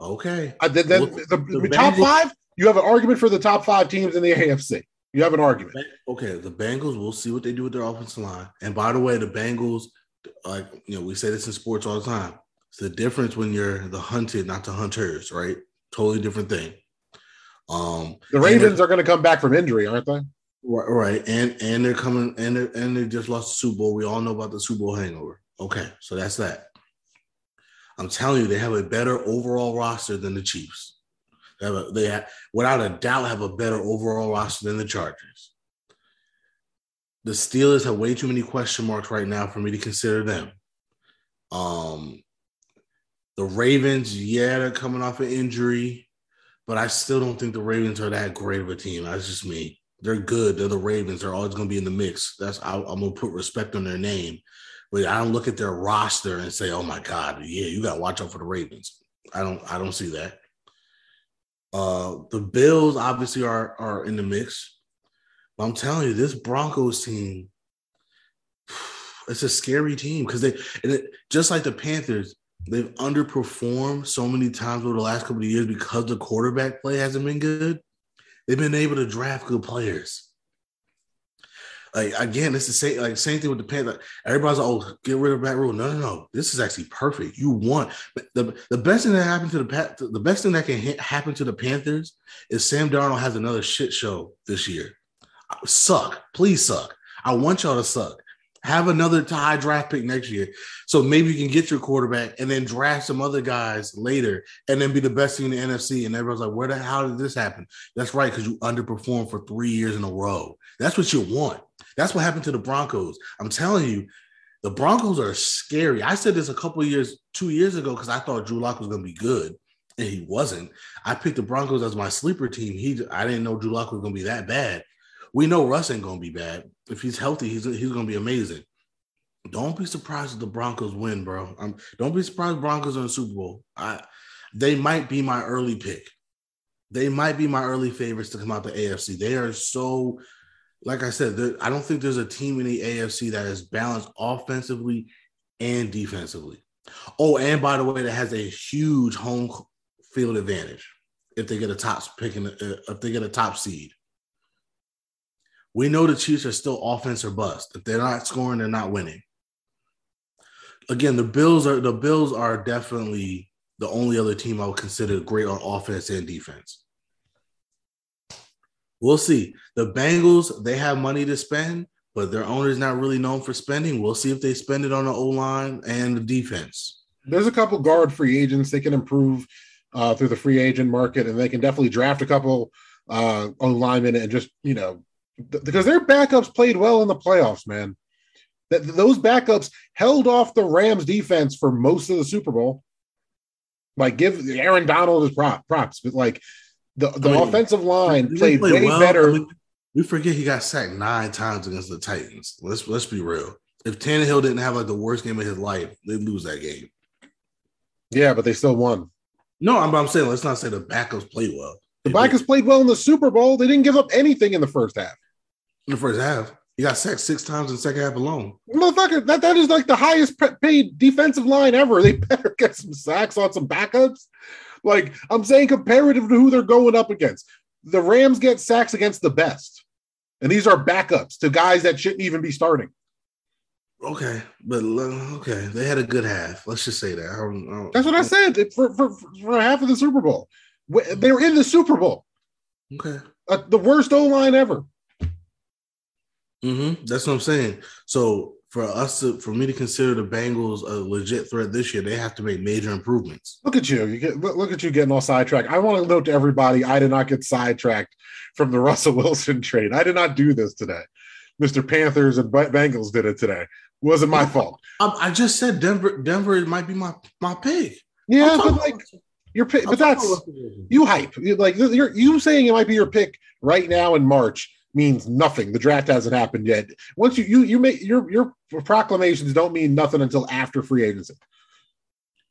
Okay, Uh, Well, the, the the top Bengals- five. You have an argument for the top five teams in the AFC. You have an argument. okay. The Bengals. We'll see what they do with their offensive line. And by the way, the Bengals, like you know, we say this in sports all the time. It's the difference when you're the hunted, not the hunters. Right? Totally different thing. Um, The Ravens are going to come back from injury, aren't they? Right, right, and and they're coming, and they and they just lost the Super Bowl. We all know about the Super Bowl hangover. Okay, so that's that. I'm telling you, they have a better overall roster than the Chiefs. They have, a, they have, without a doubt, have a better overall roster than the Chargers. The Steelers have way too many question marks right now for me to consider them. Um, the Ravens, yeah, they're coming off an injury, but I still don't think the Ravens are that great of a team. That's just me. They're good. They're the Ravens. They're always going to be in the mix. That's I, I'm going to put respect on their name, but I don't look at their roster and say, "Oh my God, yeah, you got to watch out for the Ravens." I don't. I don't see that. Uh, the Bills obviously are are in the mix, but I'm telling you, this Broncos team, it's a scary team because they and it, just like the Panthers, they've underperformed so many times over the last couple of years because the quarterback play hasn't been good. They've been able to draft good players. Like again, it's the same like same thing with the Panthers. Everybody's like, oh, get rid of Matt Rhule. No, no, no. This is actually perfect. You want the the best thing that happened to the the best thing that can ha- happen to the Panthers is Sam Darnold has another shit show this year. Suck, please suck. I want y'all to suck. Have another high draft pick next year, so maybe you can get your quarterback and then draft some other guys later, and then be the best team in the NFC. And everyone's like, "Where the hell did this happen?" That's right, because you underperformed for three years in a row. That's what you want. That's what happened to the Broncos. I'm telling you, the Broncos are scary. I said this a couple years, two years ago, because I thought Drew Lock was going to be good, and he wasn't. I picked the Broncos as my sleeper team. He, I didn't know Drew Lock was going to be that bad. We know Russ ain't going to be bad. If he's healthy, he's he's to be amazing. Don't be surprised if the Broncos win, bro. Um, don't be surprised Broncos are in the Super Bowl. I, they might be my early pick. They might be my early favorites to come out the AFC. They are so like I said, I don't think there's a team in the AFC that is balanced offensively and defensively. Oh, and by the way, that has a huge home field advantage if they get a top pick in, uh, if they get a top seed. We know the Chiefs are still offense or bust. If they're not scoring, they're not winning. Again, the Bills are the Bills are definitely the only other team I would consider great on offense and defense. We'll see. The Bengals, they have money to spend, but their owner's not really known for spending. We'll see if they spend it on the O line and the defense. There's a couple guard free agents they can improve uh, through the free agent market, and they can definitely draft a couple uh, on linemen and just you know th- because their backups played well in the playoffs, man. That those backups held off the Rams defense for most of the Super Bowl. Like give Aaron Donald his prop, props, but like the, the I mean, offensive line played play way well? better. I mean, we forget he got sacked nine times against the Titans. Let's let's be real. If Tannehill didn't have like the worst game of his life, they'd lose that game. yeah, but they still won. No, I'm, I'm saying let's not say the backups played well. The They did. Played well in the Super Bowl. They didn't give up anything in the first half. In the first half. He got sacked six times in the second half alone. Motherfucker, that, that is like the highest paid defensive line ever. They better get some sacks on some backups. Like I'm saying, comparative to who they're going up against, the Rams get sacks against the best, and these are backups to guys that shouldn't even be starting. Okay, but uh, okay, they had a good half. Let's just say that. I don't, I don't- That's what I said for, for, for half of the Super Bowl. They were in the Super Bowl, Okay, uh, the worst O line ever. Hmm that's what I'm saying. So for us to, for me to consider the Bengals a legit threat this year, they have to make major improvements. Look at you. You get look look at you getting all sidetracked. I want to note to everybody, I did not get sidetracked from the Russell Wilson trade. I did not do this today. Mr. Panthers and Bengals did it today. Wasn't my fault. I, I just said Denver. Denver might be my my pick. Yeah, but like about- your pick, but that's about Russell Wilson. you hype. Like you're you saying it might be your pick right now in March means nothing. The draft hasn't happened yet. Once you you you make your your proclamations don't mean nothing until after free agency.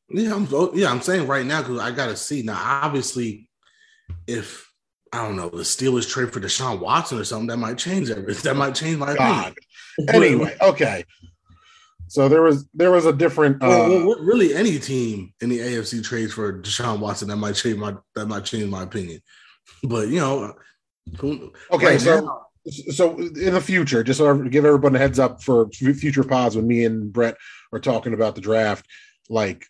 Yeah, I'm oh, yeah, I'm saying right now because I gotta see now. Obviously, if I don't know the Steelers trade for Deshaun Watson or something, that might change everything. That might change my God. opinion. Anyway, okay. So there was there was a different uh, Well, really, any team in the AFC trades for Deshaun Watson that might change my that might change my opinion. But you know, Okay, right so now- so in the future, just so I give everyone a heads up for future pods when me and Brett are talking about the draft, like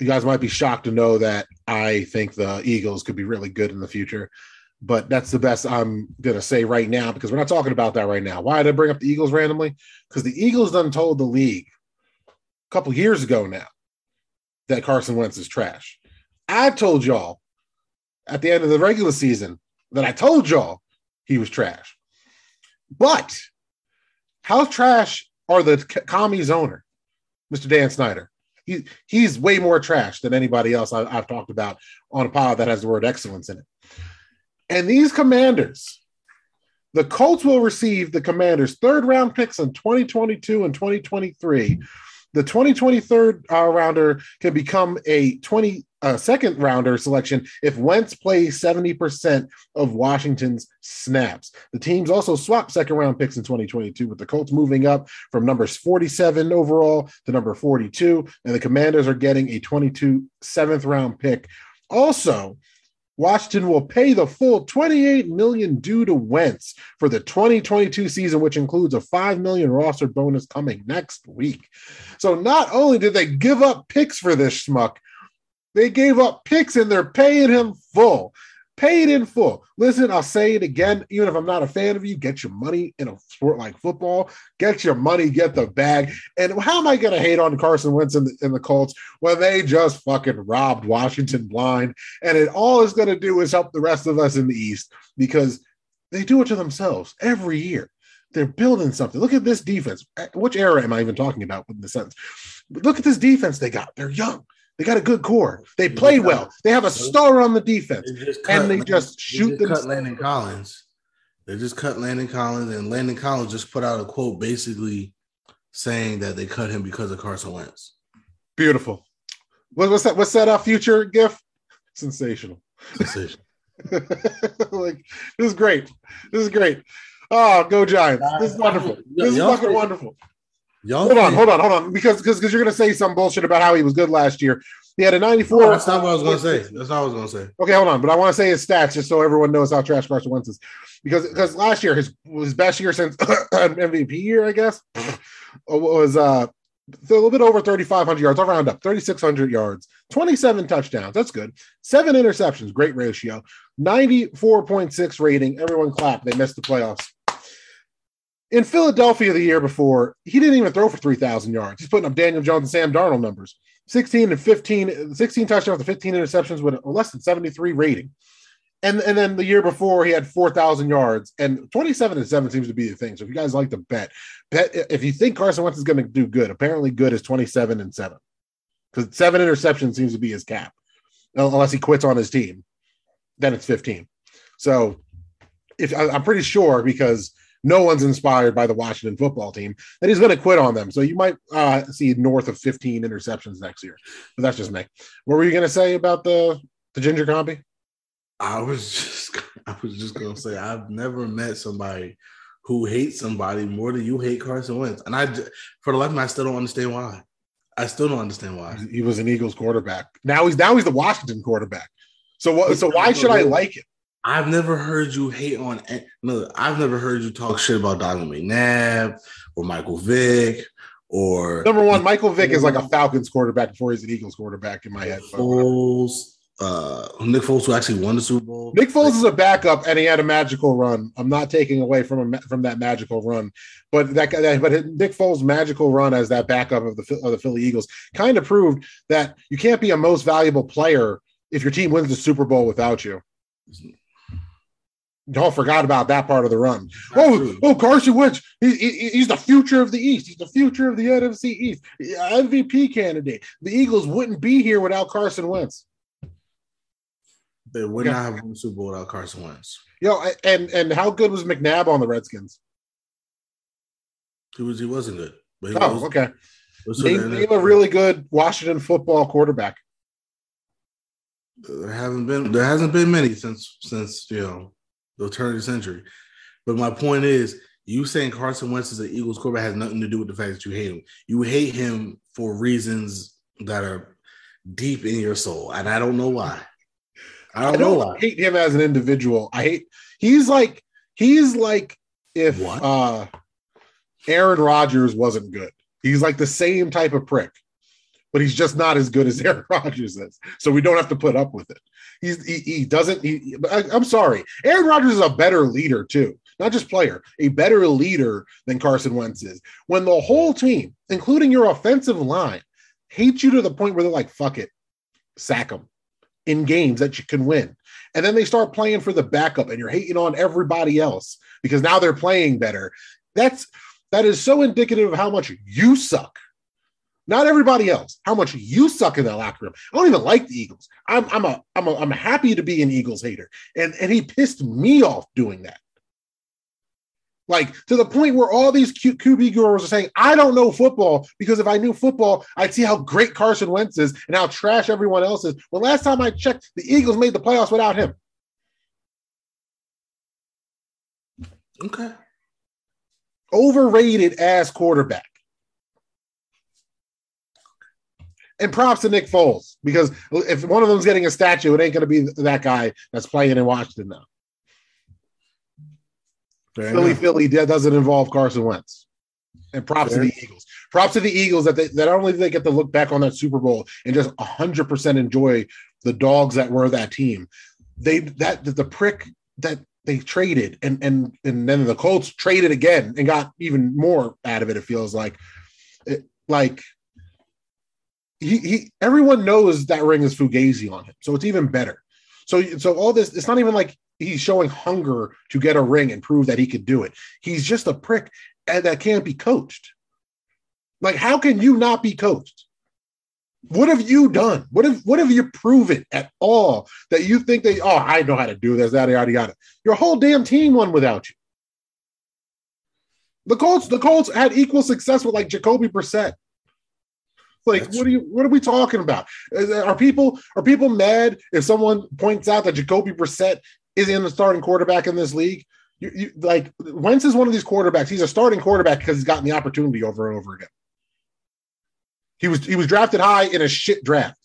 you guys might be shocked to know that I think the Eagles could be really good in the future. But that's the best I'm gonna say right now because we're not talking about that right now. Why did I bring up the Eagles randomly? Because the Eagles done told the league a couple years ago now that Carson Wentz is trash. I told y'all at the end of the regular season that I told y'all he was trash. But how trash are the commies owner, Mr. Dan Snyder? He, he's way more trash than anybody else I, I've talked about on a pod that has the word excellence in it. And these commanders, the Colts will receive the commanders' third round picks in 2022 and 2023. The 2023 uh, rounder can become a 20 uh, second rounder selection if Wentz plays 70% of Washington's snaps. The teams also swapped second round picks in 2022, with the Colts moving up from numbers 47 overall to number 42, and the Commanders are getting a 22 seventh round pick. Also, Washington will pay the full 28 million due to Wentz for the 2022 season, which includes a 5 million roster bonus coming next week. So not only did they give up picks for this schmuck, they gave up picks and they're paying him full. Paid in full. Listen, I'll say it again, even if I'm not a fan of you, get your money in a sport like football. Get your money, get the bag. And how am I going to hate on Carson Wentz and the, the Colts when they just fucking robbed Washington blind? And it all is going to do is help the rest of us in the East because they do it to themselves every year. They're building something. Look at this defense. Which era am I even talking about in the sense? Look at this defense they got. They're young. They got a good core. They play well. They have a star on the defense. They just And they just they shoot just them- cut Landon Collins. They just cut Landon Collins, and Landon Collins just put out a quote basically saying that they cut him because of Carson Wentz. Beautiful. What, what's that? What's that? Our future gift? Sensational. Decision. like this is great. This is great. Oh, go Giants! This is wonderful. This is fucking wonderful. Hold on, hold on, hold on. Because because because you're gonna say some bullshit about how he was good last year. He had a 94. No, that's not what I was gonna say. That's not what I was gonna say. Okay, hold on, but I want to say his stats just so everyone knows how trash Carson Wentz is. Because because last year his his best year since MVP year, I guess, was uh a little bit over 3,500 yards. I'll round up 3,600 yards, 27 touchdowns. That's good. Seven interceptions, great ratio. 94.6 rating. Everyone clap. They missed the playoffs. In Philadelphia the year before, he didn't even throw for 3,000 yards. He's putting up Daniel Jones and Sam Darnold numbers. 16 and 15, 16 touchdowns to 15 interceptions with a less than 73 rating. And, and then the year before, he had 4,000 yards, and 27 and 7 seems to be the thing. So if you guys like to bet, bet if you think Carson Wentz is going to do good, apparently good is 27 and 7 because seven interceptions seems to be his cap, unless he quits on his team. Then it's 15. So if I'm pretty sure because no one's inspired by the Washington football team that he's going to quit on them. So you might uh, see north of 15 interceptions next year. But that's just me. What were you going to say about the the ginger compy? I was just I was just gonna say I've never met somebody who hates somebody more than you hate Carson Wentz, and I for the life of me I still don't understand why. I still don't understand why. He was an Eagles quarterback. Now he's now he's the Washington quarterback. So what? So why should I like it? I've never heard you hate on no. I've never heard you talk shit about Donovan McNabb or Michael Vick or Number one, Michael Vick is like a Falcons quarterback before he's an Eagles quarterback in my head. Foles. Uh, Nick Foles, who actually won the Super Bowl. Nick Foles is a backup, and he had a magical run. I'm not taking away from him from that magical run, but that, that but Nick Foles' magical run as that backup of the of the Philly Eagles kind of proved that you can't be a most valuable player if your team wins the Super Bowl without you. Y'all forgot about that part of the run. Oh, oh, Carson Wentz. He, he- he's the future of the East. He's the future of the NFC East. MVP candidate. The Eagles wouldn't be here without Carson Wentz. They would Okay. not have won the Super Bowl without Carson Wentz. Yo, and and how good was McNabb on the Redskins? He was he wasn't good, but he Oh, was, okay. was Name, name a really good Washington football quarterback. there haven't been there hasn't been many since since you know the turn of the century. But my point is, you saying Carson Wentz is an Eagles quarterback has nothing to do with the fact that you hate him. You hate him for reasons that are deep in your soul, and I don't know why. I I don't, know don't why. hate him as an individual. I hate he's like he's like if What? uh Aaron Rodgers wasn't good. He's like the same type of prick, but he's just not as good as Aaron Rodgers is. So we don't have to put up with it. He's he, he doesn't. He, I, I'm sorry. Aaron Rodgers is a better leader too, not just player, a better leader than Carson Wentz is. When the whole team, including your offensive line, hates you to the point where they're like, "Fuck it, sack him." in games that you can win. And then they start playing for the backup and you're hating on everybody else because now they're playing better. That's that is so indicative of how much you suck. Not everybody else, how much you suck in that locker room. I don't even like the Eagles. I'm I'm a I'm a I'm happy to be an Eagles hater. And and he pissed me off doing that. Like to the point where all these Q- QB gurus are saying, I don't know football because if I knew football, I'd see how great Carson Wentz is and how trash everyone else is. Well, last time I checked, the Eagles made the playoffs without him. Okay. Overrated ass quarterback. And props to Nick Foles because if one of them's getting a statue, it ain't going to be that guy that's playing in Washington now. Fair Philly, enough. Philly that doesn't involve Carson Wentz. And props Fair. to the Eagles. Props to the Eagles that they, that not only do they get to look back on that Super Bowl and just 100% enjoy the dogs that were that team. They that the prick that they traded and and and then the Colts traded again and got even more out of it. It feels like, it, like he, he everyone knows that ring is fugazi on him, so it's even better. So so all this it's not even like he's showing hunger to get a ring and prove that he could do it. He's just a prick and that can't be coached. Like, how can you not be coached? What have you done? What have what have you proven at all that you think they oh I know how to do this, yada yada yada. Your whole damn team won without you. The Colts, the Colts had equal success with like Jacoby Brissett. Like, That's what are you what are we talking about? Are people are people mad if someone points out that Jacoby Brissett is in the starting quarterback in this league? You, you, like Wentz is one of these quarterbacks. He's a starting quarterback because he's gotten the opportunity over and over again. He was he was drafted high in a shit draft.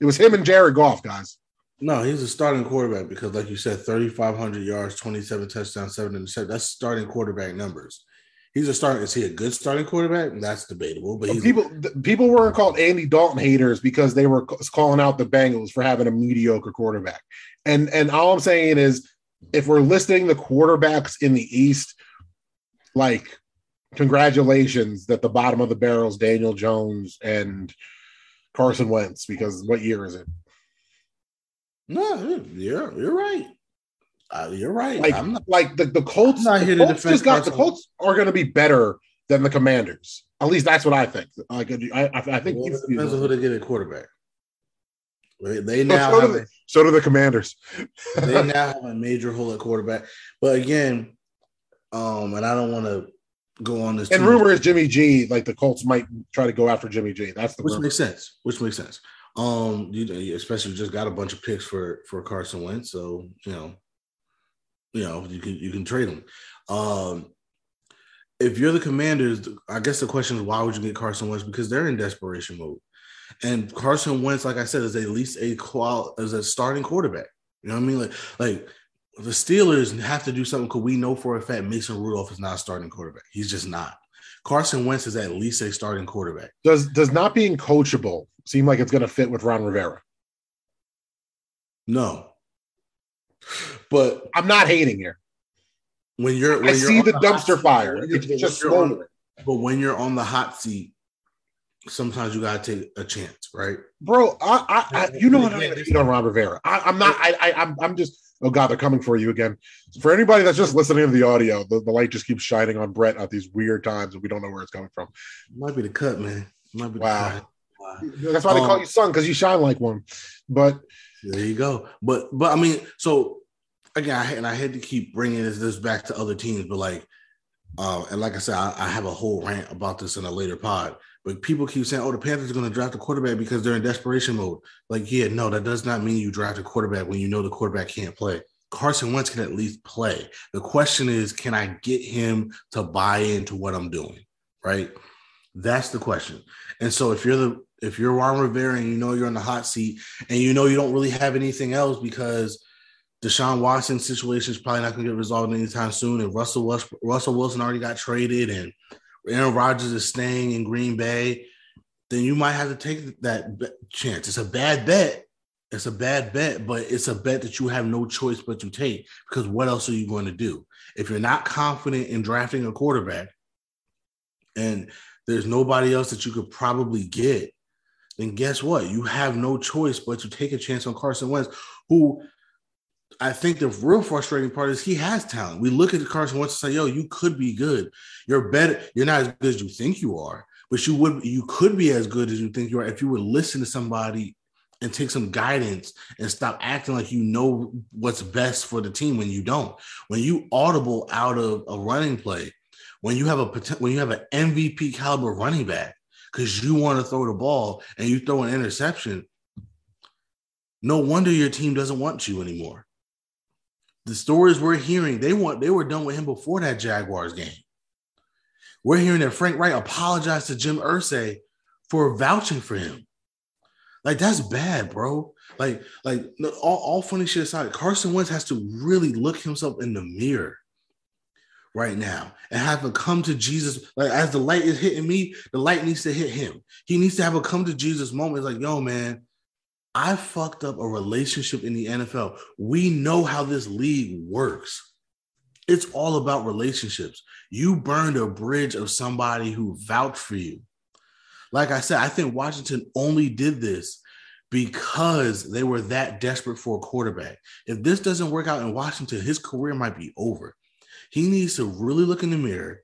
It was him and Jared Goff, guys. No, he's a starting quarterback because, like you said, 3,500 yards, 27 touchdowns, seven interceptions. That's starting quarterback numbers. He's a starting. Is he a good starting quarterback? That's debatable. But he's people people weren't called Andy Dalton haters because they were calling out the Bengals for having a mediocre quarterback. And and all I'm saying is, if we're listing the quarterbacks in the East, like congratulations that the bottom of the barrels Daniel Jones and Carson Wentz because what year is it? no, you're you're right. Uh, you're right. Like I'm not. like the, the Colts, the Colts just got the Colts are going to be better than the Commanders. At least that's what I think. Like I, I, I think Well, it depends on who they get at quarterback. They, now so, do have the, a, so do the Commanders. they now have a major hole at quarterback. But again, um, and I don't want to go on this. And too much, rumor is Jimmy G, like the Colts might try to go after Jimmy G. That's the which rumor. makes sense. Which makes sense. Um, you especially just got a bunch of picks for for Carson Wentz, so you know, you know, you can you can trade him. Um, if you're the Commanders, I guess the question is why would you get Carson Wentz? Because they're in desperation mode, and Carson Wentz, like I said, is at least a qual as a starting quarterback. You know what I mean? Like like the Steelers have to do something because we know for a fact Mason Rudolph is not a starting quarterback. He's just not. Carson Wentz is at least a starting quarterback. Does does not being coachable seem like it's going to fit with Ron Rivera? No, but I'm not hating here. when you're, when I you're see on the dumpster fire. It's just smoldering. But when you're on the hot seat, sometimes you gotta take a chance, right? Bro, I, I, I you know what I'm to hate on Ron Rivera. I, I'm not. I, I, I'm, I'm just. Oh God, they're coming for you again. For anybody that's just listening to the audio, the, the light just keeps shining on Brett at these weird times, and we don't know where it's coming from. Might be the cut, man. Might be Wow. the cut. Wow. That's why they call Um, you son because you shine like one. But There you go. But but I mean, so again, I, and I had to keep bringing this, this back to other teams, but like, uh, and like I said, I, I have a whole rant about this in a later pod. But people keep saying, "Oh, the Panthers are going to draft a quarterback because they're in desperation mode." Like, yeah, no, that does not mean you draft a quarterback when you know the quarterback can't play. Carson Wentz can at least play. The question is, can I get him to buy into what I'm doing? Right. That's the question. And so if you're the if you're Ron Rivera and you know you're in the hot seat and you know you don't really have anything else because Deshaun Watson situation is probably not going to get resolved anytime soon, and Russell West, Russell Wilson already got traded, and Aaron Rodgers is staying in Green Bay, then you might have to take that chance. It's a bad bet. It's a bad bet, but it's a bet that you have no choice but to take because what else are you going to do if you're not confident in drafting a quarterback, and there's nobody else that you could probably get? then guess what? You have no choice but to take a chance on Carson Wentz, who I think the real frustrating part is he has talent. We look at the Carson Wentz and say, "Yo, you could be good. You're better. You're not as good as you think you are, but you would. You could be as good as you think you are if you would listen to somebody and take some guidance and stop acting like you know what's best for the team when you don't. When you audible out of a running play, when you have a when you have an MVP caliber running back." because you want to throw the ball and you throw an interception, no wonder your team doesn't want you anymore. The stories we're hearing, they want they were done with him before that Jaguars game. We're hearing that Frank Reich apologized to Jim Irsay for vouching for him. Like that's bad, bro. Like, like all, all funny shit aside, Carson Wentz has to really look himself in the mirror right now and have a come to Jesus. Like as the light is hitting me, the light needs to hit him. He needs to have a come to Jesus moment. It's like, yo, man, I fucked up a relationship in the NFL. We know how this league works. It's all about relationships. You burned a bridge of somebody who vouched for you. Like I said, I think Washington only did this because they were that desperate for a quarterback. If this doesn't work out in Washington, his career might be over. He needs to really look in the mirror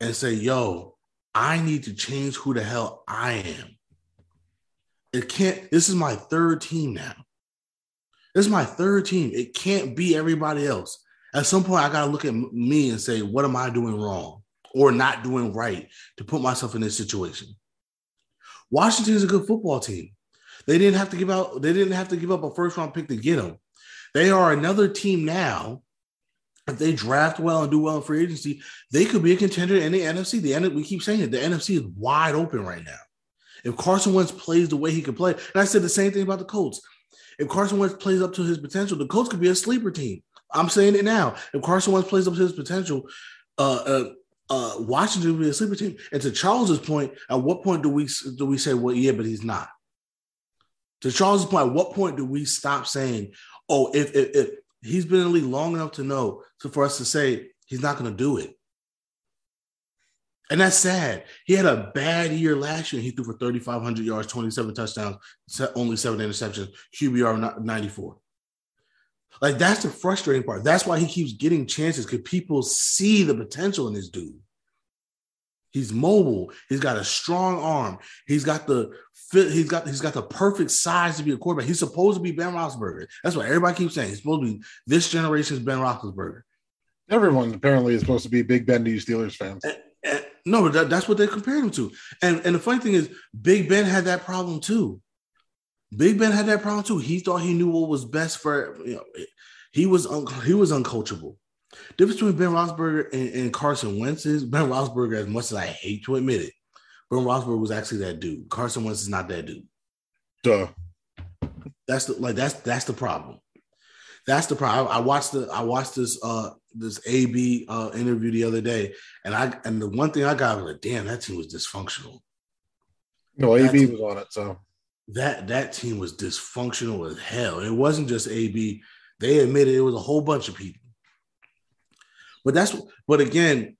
and say, yo, I need to change who the hell I am. It can't, this is my third team now. This is my third team. It can't be everybody else. At some point, I got to look at me and say, what am I doing wrong or not doing right to put myself in this situation? Washington is a good football team. They didn't have to give out, they didn't have to give up a first round pick to get them. They are another team now if they draft well and do well in free agency, they could be a contender in the NFC. The we keep saying it. The NFC is wide open right now. If Carson Wentz plays the way he can play, and I said the same thing about the Colts. If Carson Wentz plays up to his potential, the Colts could be a sleeper team. I'm saying it now. If Carson Wentz plays up to his potential, uh, uh, uh, Washington will be a sleeper team. And to Charles's point, at what point do we do we say, well, yeah, but he's not? To Charles's point, at what point do we stop saying, oh, if if, if he's been in the league long enough to know so for us to say he's not going to do it. And that's sad. He had a bad year last year. He threw for 3,500 yards, 27 touchdowns, only seven interceptions, QBR 94. Like that's the frustrating part. That's why he keeps getting chances because people see the potential in this dude. He's mobile. He's got a strong arm. He's got the fit. He's got he's got the perfect size to be a quarterback. He's supposed to be Ben Roethlisberger. That's what everybody keeps saying. He's supposed to be this generation's Ben Roethlisberger. everyone apparently is supposed to be Big Ben to you Steelers fans. And- no, but that, that's what they compared him to. And and the funny thing is, Big Ben had that problem too. Big Ben had that problem too. He thought he knew what was best for you know. He was un- he was uncoachable. Difference between Ben Roethlisberger and, and Carson Wentz is Ben Roethlisberger, as much as I hate to admit it, Ben Roethlisberger was actually that dude. Carson Wentz is not that dude. Duh. That's the like that's that's the problem. That's the problem. I, I watched the I watched this uh this AB uh interview the other day, and I and the one thing I got was like, damn, that team was dysfunctional. No, AB That's- was on it, so That that team was dysfunctional as hell. It wasn't just AB. They admitted it was a whole bunch of people. But that's but again,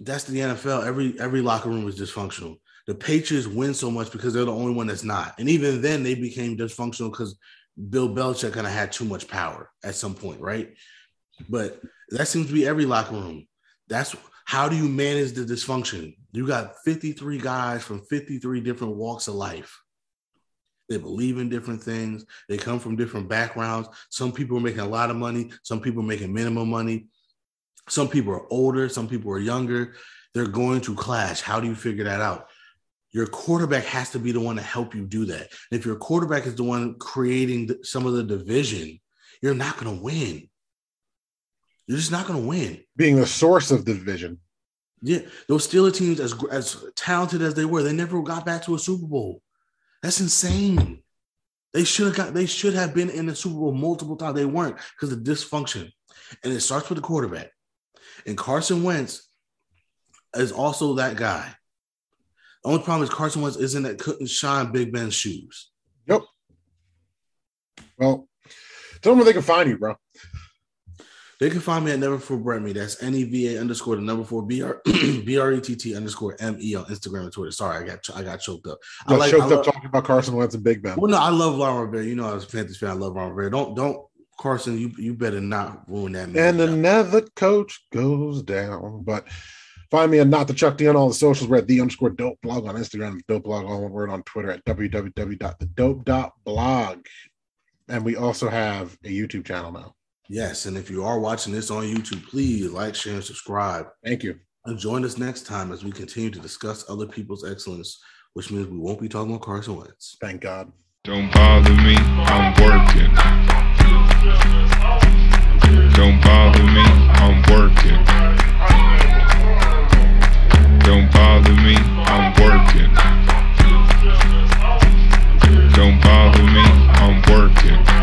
that's the NFL. Every every locker room is dysfunctional. The Patriots win so much because they're the only one that's not. And even then, they became dysfunctional because Bill Belichick kind of had too much power at some point, right? But that seems to be every locker room. That's how do you manage the dysfunction? You got 53 guys from 53 different walks of life. They believe in different things. They come from different backgrounds. Some people are making a lot of money. Some people are making minimum money. Some people are older. Some people are younger. They're going to clash. How do you figure that out? Your quarterback has to be the one to help you do that. And if your quarterback is the one creating some of the division, you're not going to win. You're just not going to win. being the source of the division. Yeah, those Steeler teams, as as talented as they were, they never got back to a Super Bowl. That's insane. They should have got. They should have been in the Super Bowl multiple times. They weren't because of dysfunction, and it starts with the quarterback. And Carson Wentz is also that guy. The only problem is Carson Wentz isn't that couldn't shine Big Ben's shoes. Yep. Well, tell them where they can find you, bro. They can find me at Never For Brett Me. That's N E V A underscore the number four B R B R E T T underscore M E on Instagram and Twitter. Sorry, I got I got choked up. I Got like choked I up talking about Carson Wentz and Big Ben. Well, no, I love Ron Rivera. You know, I was a Panthers fan. I love Ron Rivera. Don't don't Carson. You you better not ruin that. And man. another coach goes down. But find me at not the Chuck D on all the socials. We're at the underscore dope blog on Instagram, dope blog, all one word on Twitter at www.thedope.blog. And we also have a YouTube channel now. Yes. And if you are watching this on YouTube, please like, share, and subscribe. Thank you. And join us next time as we continue to discuss other people's excellence, which means we won't be talking about Carson Wentz. Thank God. Don't bother me. I'm working. Don't bother me. I'm working. Don't bother me. I'm working. Don't bother me. I'm working.